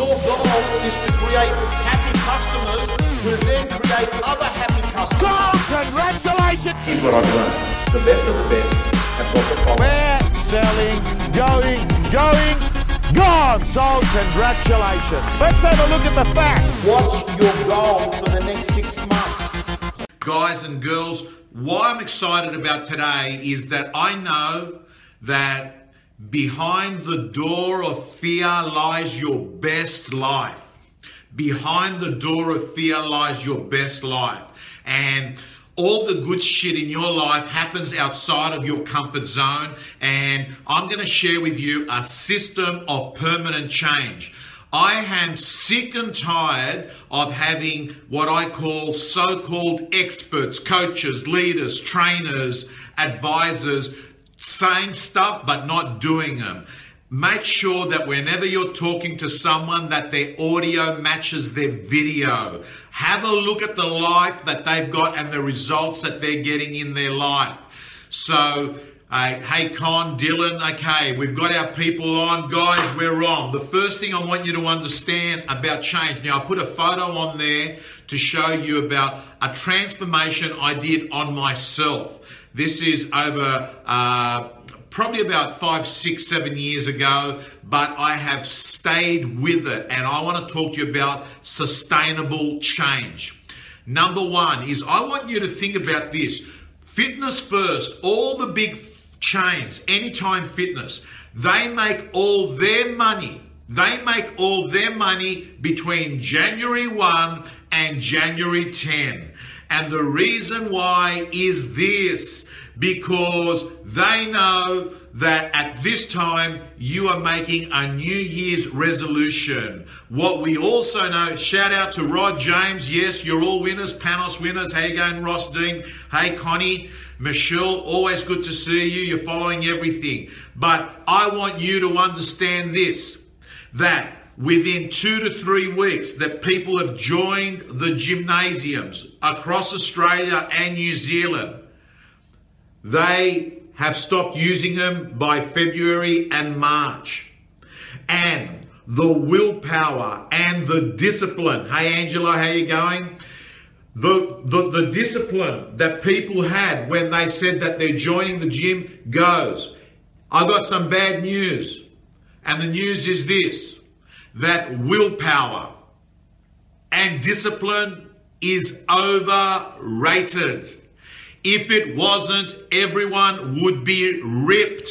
Your goal is to create happy customers who then create other happy customers. Oh, congratulations! Here's what I've learned. The best of the best have got the following. We're selling, going, going, gone. So congratulations. Let's have a look at the facts. What's your goal for the next six months? guys and girls, why I'm excited about today is that I know that behind the door of fear lies your best life. Behind the door of fear lies your best life. And all the good shit in your life happens outside of your comfort zone. And I'm going to share with you a system of permanent change. I am sick and tired of having what I call so called experts, coaches, leaders, trainers, advisors saying stuff but not doing them. Make sure that whenever you're talking to someone that their audio matches their video. Have a look at the life that they've got and the results that they're getting in their life. So uh, hey, Con, Dylan, okay, we've got our people on. Guys, we're wrong. The first thing I want you to understand about change. Now, I put a photo on there to show you about a transformation I did on myself. This is over uh, probably about five, six, seven years ago, but I have stayed with it. And I want to talk to you about sustainable change. Number one is I want you to think about this. Fitness first, all the big chains, Anytime Fitness, they make all their money. They make all their money between January 1 and January 10. And the reason why is this because they know that at this time you are making a New Year's resolution. What we also know, shout out to Rod James. Yes, you're all winners, Panos winners. How you going, Ross Dean? Hey, Connie. Michelle, always good to see you. You're following everything. But I want you to understand this that within two to three weeks that people have joined the gymnasiums across Australia and New Zealand, they have stopped using them by February and March. And the willpower and the discipline. Hey Angela, how you going? The, the, the discipline that people had when they said that they're joining the gym goes. I got some bad news. And the news is this that willpower and discipline is overrated. If it wasn't, everyone would be ripped.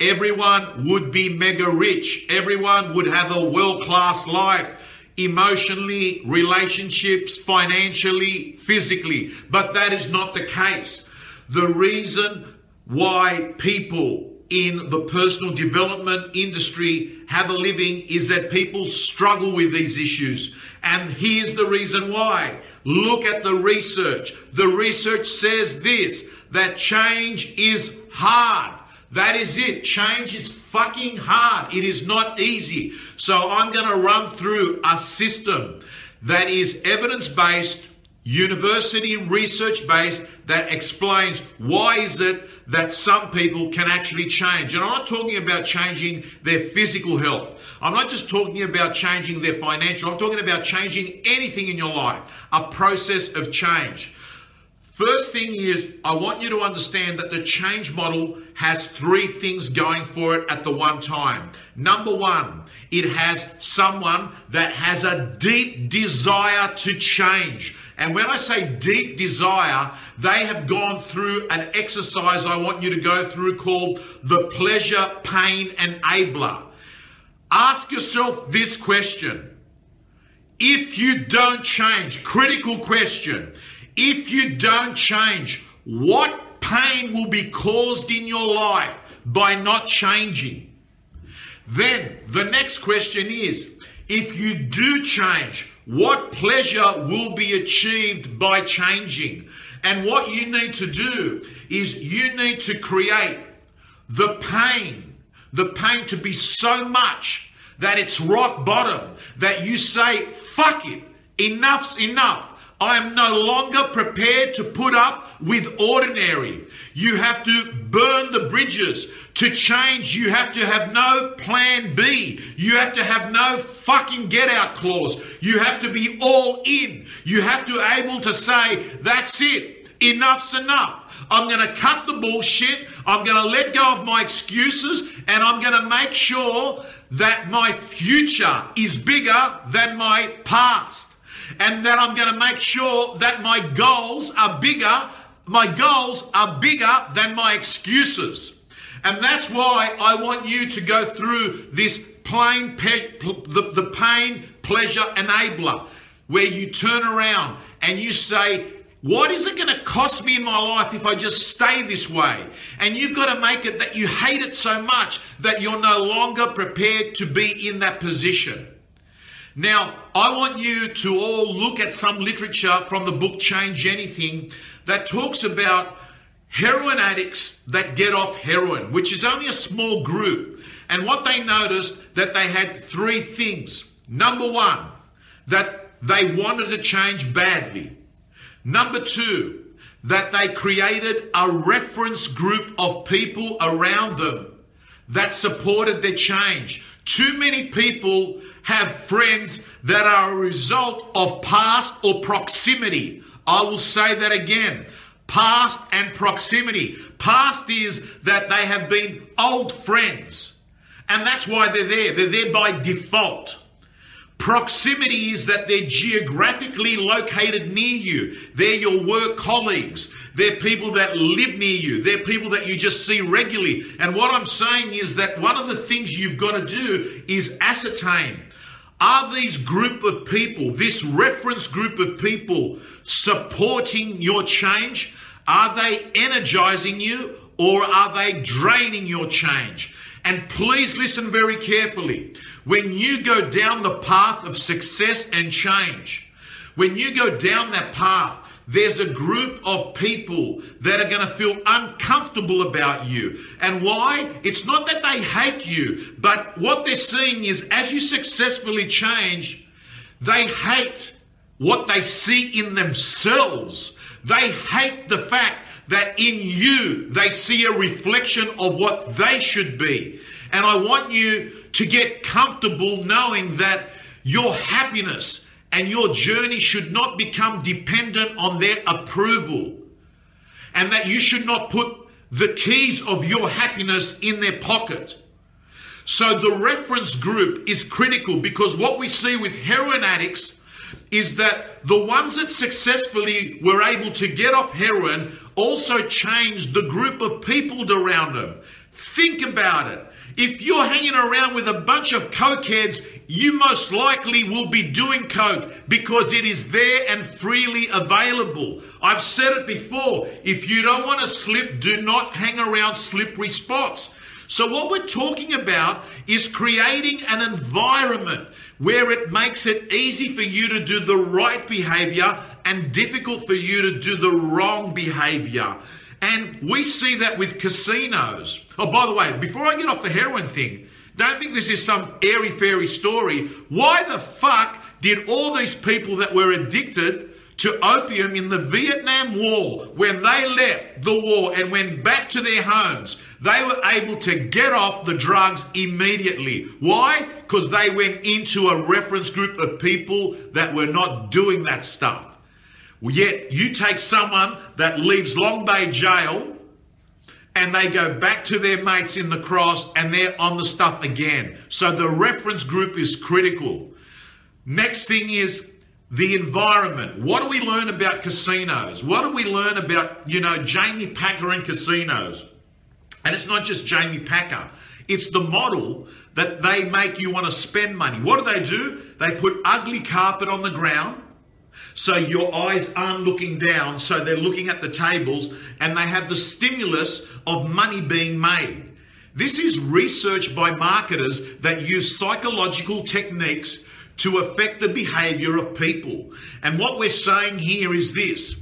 Everyone would be mega rich. Everyone would have a world class life emotionally, relationships, financially, physically. But that is not the case. The reason why people in the personal development industry have a living is that people struggle with these issues. And here's the reason why. Look at the research. The research says this that change is hard. That is it. Change is fucking hard. It is not easy. So I'm going to run through a system that is evidence based, university research based that explains why is it that some people can actually change. And I'm not talking about changing their physical health. I'm not just talking about changing their financial. I'm talking about changing anything in your life. A process of change. First thing is, I want you to understand that the change model has three things going for it at the one time. Number one, it has someone that has a deep desire to change. And when I say deep desire, they have gone through an exercise I want you to go through called the pleasure pain enabler. Ask yourself this question. If you don't change, critical question, if you don't change, what pain will be caused in your life by not changing? Then the next question is if you do change, what pleasure will be achieved by changing? And what you need to do is you need to create the pain, the pain to be so much that it's rock bottom, that you say, fuck it, enough's enough. I am no longer prepared to put up with ordinary. You have to burn the bridges. To change, you have to have no plan B. You have to have no fucking get out clause. You have to be all in. You have to able to say, that's it. Enough's enough. I'm going to cut the bullshit. I'm going to let go of my excuses and I'm going to make sure that my future is bigger than my past and that I'm going to make sure that my goals are bigger. My goals are bigger than my excuses. And that's why I want you to go through this plain pe- the, the pain pleasure enabler where you turn around and you say, what is it going to cost me in my life if I just stay this way? And you've got to make it that you hate it so much that you're no longer prepared to be in that position. Now, I want you to all look at some literature from the book Change Anything that talks about heroin addicts that get off heroin, which is only a small group. And what they noticed that they had three things. Number one, that they wanted to change badly. Number two, that they created a reference group of people around them that supported their change. Too many people have friends that are a result of past or proximity. I will say that again. Past and proximity. Past is that they have been old friends. And that's why they're there. They're there by default. Proximity is that they're geographically located near you. They're your work colleagues. They're people that live near you. They're people that you just see regularly. And what I'm saying is that one of the things you've got to do is ascertain are these group of people, this reference group of people, supporting your change? Are they energizing you or are they draining your change? And please listen very carefully. When you go down the path of success and change, when you go down that path, there's a group of people that are going to feel uncomfortable about you. And why? It's not that they hate you, but what they're seeing is as you successfully change, they hate what they see in themselves. They hate the fact that in you they see a reflection of what they should be. And I want you to get comfortable knowing that your happiness and your journey should not become dependent on their approval. And that you should not put the keys of your happiness in their pocket. So the reference group is critical because what we see with heroin addicts is that the ones that successfully were able to get off heroin also changed the group of people around them. Think about it. If you're hanging around with a bunch of cokeheads, you most likely will be doing coke because it is there and freely available. I've said it before. If you don't want to slip, do not hang around slippery spots. So, what we're talking about is creating an environment where it makes it easy for you to do the right behavior and difficult for you to do the wrong behavior. And we see that with casinos. Oh, by the way, before I get off the heroin thing, don't think this is some airy fairy story. Why the fuck did all these people that were addicted to opium in the Vietnam War, when they left the war and went back to their homes, they were able to get off the drugs immediately. Why? Because they went into a reference group of people that were not doing that stuff. Yet you take someone that leaves Long Bay jail and they go back to their mates in the cross and they're on the stuff again. So the reference group is critical. Next thing is the environment. What do we learn about casinos? What do we learn about, you know, Jamie Packer and casinos? And it's not just Jamie Packer. It's the model that they make you want to spend money. What do they do? They put ugly carpet on the ground so your eyes aren't looking down, so they're looking at the tables and they have the stimulus of money being made. This is research by marketers that use psychological techniques to affect the behavior of people. And what we're saying here is this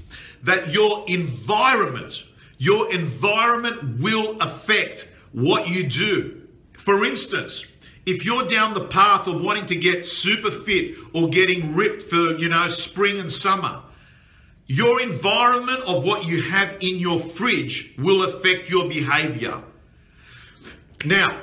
that your environment, your environment will affect what you do. For instance, if you're down the path of wanting to get super fit or getting ripped for, you know, spring and summer, Your environment of what you have in your fridge will affect your behavior. Now,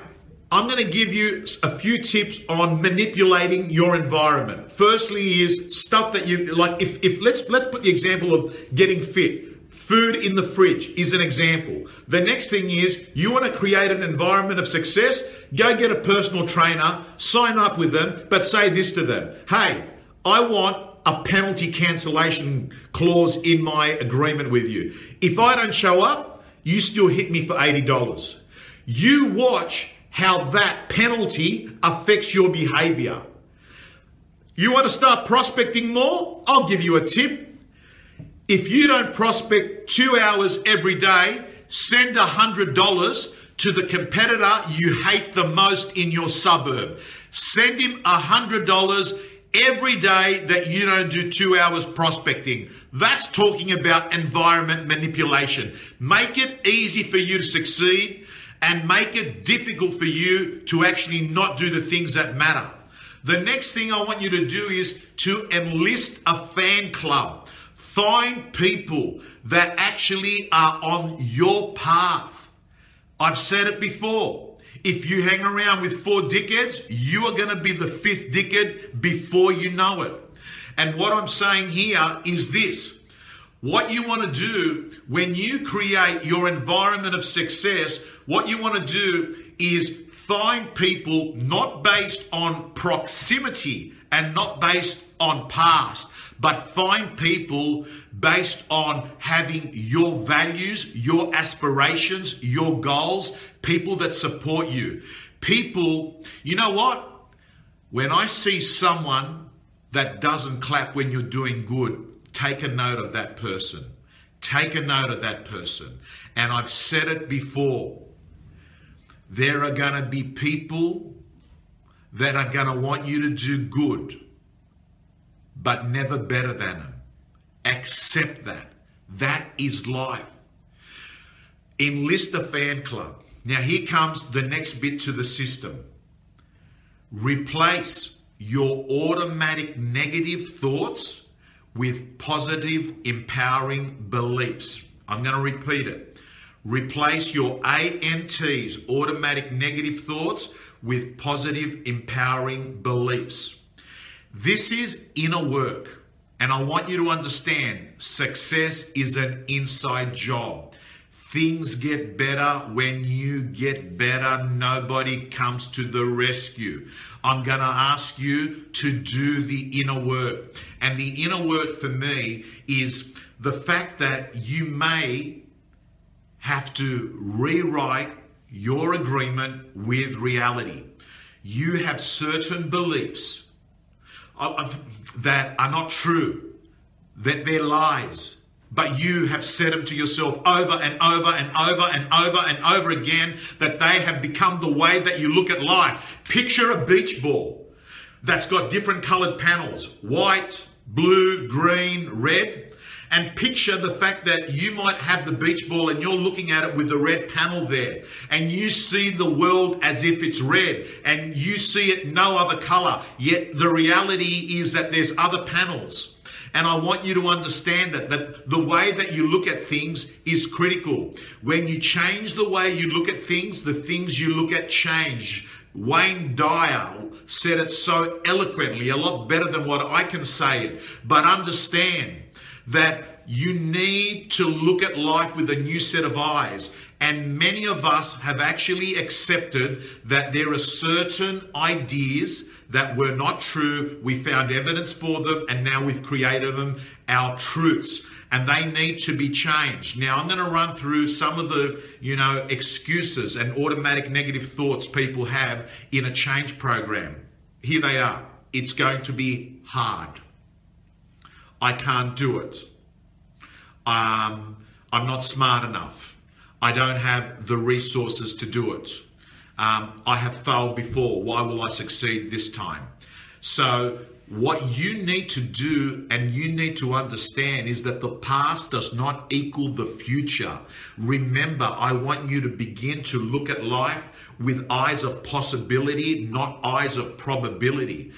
I'm going to give you a few tips on manipulating your environment. Firstly is stuff that you like if, if let's let's put the example of getting fit. Food in the fridge is an example. The next thing is you want to create an environment of success, go get a personal trainer, sign up with them, but say this to them. Hey, I want a penalty cancellation clause in my agreement with you. If I don't show up, you still hit me for $80. You watch how that penalty affects your behavior. You want to start prospecting more? I'll give you a tip. If you don't prospect two hours every day, send $100 to the competitor you hate the most in your suburb. Send him $100 every day that you don't do two hours prospecting. That's talking about environment manipulation. Make it easy for you to succeed and make it difficult for you to actually not do the things that matter. The next thing I want you to do is to enlist a fan club. Find people that actually are on your path. I've said it before. If you hang around with four dickheads, you are going to be the fifth dickhead before you know it. And what I'm saying here is this. What you want to do when you create your environment of success, what you want to do is find people not based on proximity and not based on past, but find people based on having your values, your aspirations, your goals, people that support you. People, you know what? When I see someone that doesn't clap when you're doing good, take a note of that person. Take a note of that person. And I've said it before. There are going to be people that are going to want you to do good, but never better than them. Accept that. That is life. Enlist a fan club. Now, here comes the next bit to the system. Replace your automatic negative thoughts with positive, empowering beliefs. I'm going to repeat it. Replace your ANTs, automatic negative thoughts, with positive, empowering beliefs. This is inner work. And I want you to understand success is an inside job. Things get better when you get better. Nobody comes to the rescue. I'm going to ask you to do the inner work. And the inner work for me is the fact that you may have to rewrite your agreement with reality. You have certain beliefs that are not true, that they're lies, but you have said them to yourself over and over and over and over and over again that they have become the way that you look at life. Picture a beach ball that's got different colored panels white, blue, green, red. And picture the fact that you might have the beach ball and you're looking at it with the red panel there. And you see the world as if it's red and you see it no other color. Yet the reality is that there's other panels. And I want you to understand that, that the way that you look at things is critical. When you change the way you look at things, the things you look at change. Wayne Dyer said it so eloquently, a lot better than what I can say it. But understand that you need to look at life with a new set of eyes. And many of us have actually accepted that there are certain ideas that were not true. We found evidence for them and now we've created them our truths and they need to be changed. Now I'm going to run through some of the, you know, excuses and automatic negative thoughts people have in a change program. Here they are. It's going to be hard. I can't do it. Um, I'm not smart enough. I don't have the resources to do it. Um, I have failed before. Why will I succeed this time? So, what you need to do and you need to understand is that the past does not equal the future. Remember, I want you to begin to look at life with eyes of possibility, not eyes of probability.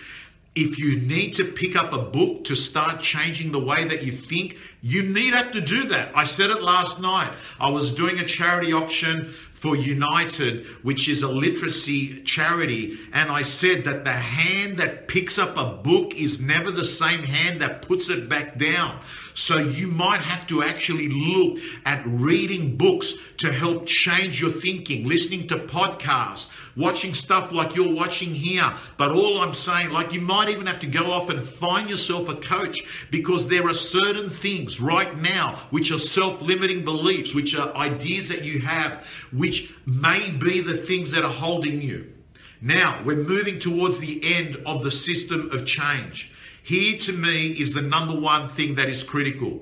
If you need to pick up a book to start changing the way that you think, you need have to do that. I said it last night. I was doing a charity auction for United, which is a literacy charity, and I said that the hand that picks up a book is never the same hand that puts it back down. So you might have to actually look at reading books to help change your thinking, listening to podcasts, watching stuff like you're watching here. But all I'm saying, like you might even have to go off and find yourself a coach because there are certain things right now which are self limiting beliefs, which are ideas that you have, which may be the things that are holding you. Now, we're moving towards the end of the system of change. Here to me is the number one thing that is critical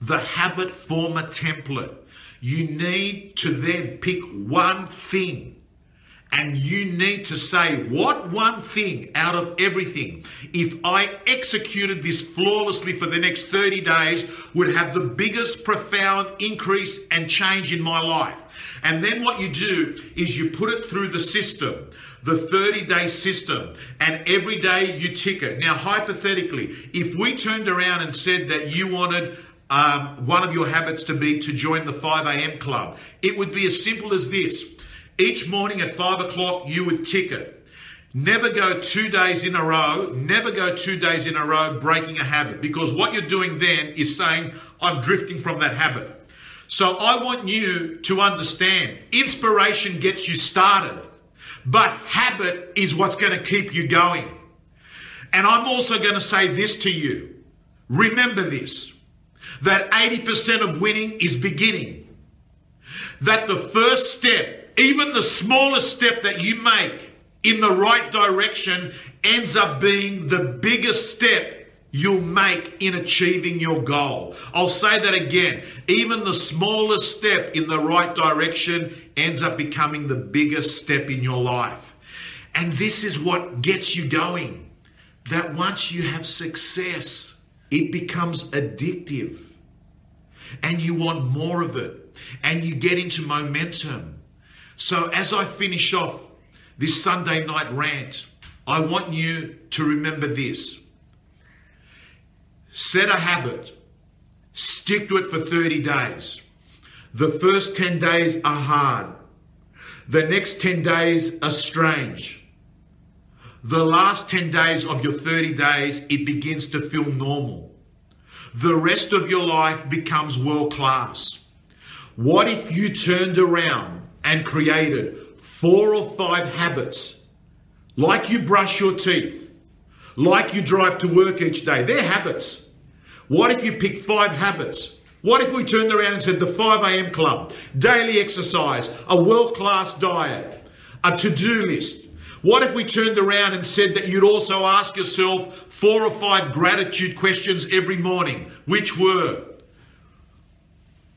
the habit former template. You need to then pick one thing and you need to say, what one thing out of everything, if I executed this flawlessly for the next 30 days, would have the biggest profound increase and change in my life? And then what you do is you put it through the system, the 30 day system, and every day you tick it. Now, hypothetically, if we turned around and said that you wanted um, one of your habits to be to join the 5 a.m. club, it would be as simple as this. Each morning at five o'clock, you would tick it. Never go two days in a row, never go two days in a row breaking a habit because what you're doing then is saying, I'm drifting from that habit. So I want you to understand inspiration gets you started, but habit is what's going to keep you going. And I'm also going to say this to you remember this that 80% of winning is beginning. That the first step even the smallest step that you make in the right direction ends up being the biggest step you'll make in achieving your goal. I'll say that again. Even the smallest step in the right direction ends up becoming the biggest step in your life. And this is what gets you going. That once you have success, it becomes addictive. And you want more of it. And you get into momentum. So, as I finish off this Sunday night rant, I want you to remember this set a habit, stick to it for 30 days. The first 10 days are hard, the next 10 days are strange. The last 10 days of your 30 days, it begins to feel normal. The rest of your life becomes world class. What if you turned around and created four or five habits, like you brush your teeth, like you drive to work each day. They're habits. What if you pick five habits? What if we turned around and said the 5 a.m. club, daily exercise, a world class diet, a to do list? What if we turned around and said that you'd also ask yourself four or five gratitude questions every morning, which were,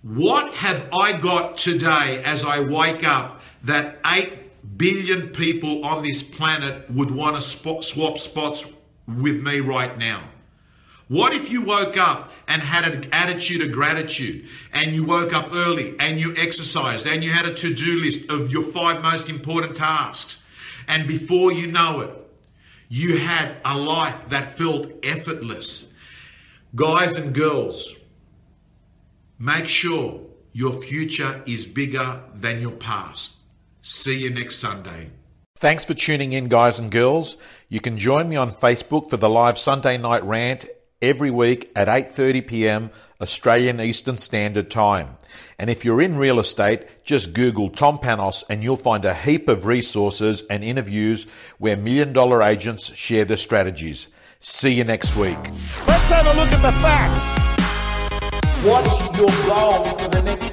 what have I got today as I wake up that 8 billion people on this planet would want to swap spots with me right now? What if you woke up and had an attitude of gratitude and you woke up early and you exercised and you had a to do list of your five most important tasks? And before you know it, you had a life that felt effortless. Guys and girls, Make sure your future is bigger than your past. See you next Sunday. Thanks for tuning in, guys and girls. You can join me on Facebook for the live Sunday night rant every week at 8:30 p.m. Australian Eastern Standard Time. And if you're in real estate, just Google Tom Panos and you'll find a heap of resources and interviews where million dollar agents share their strategies. See you next week. Let's have a look at the facts. Watch your goal for the next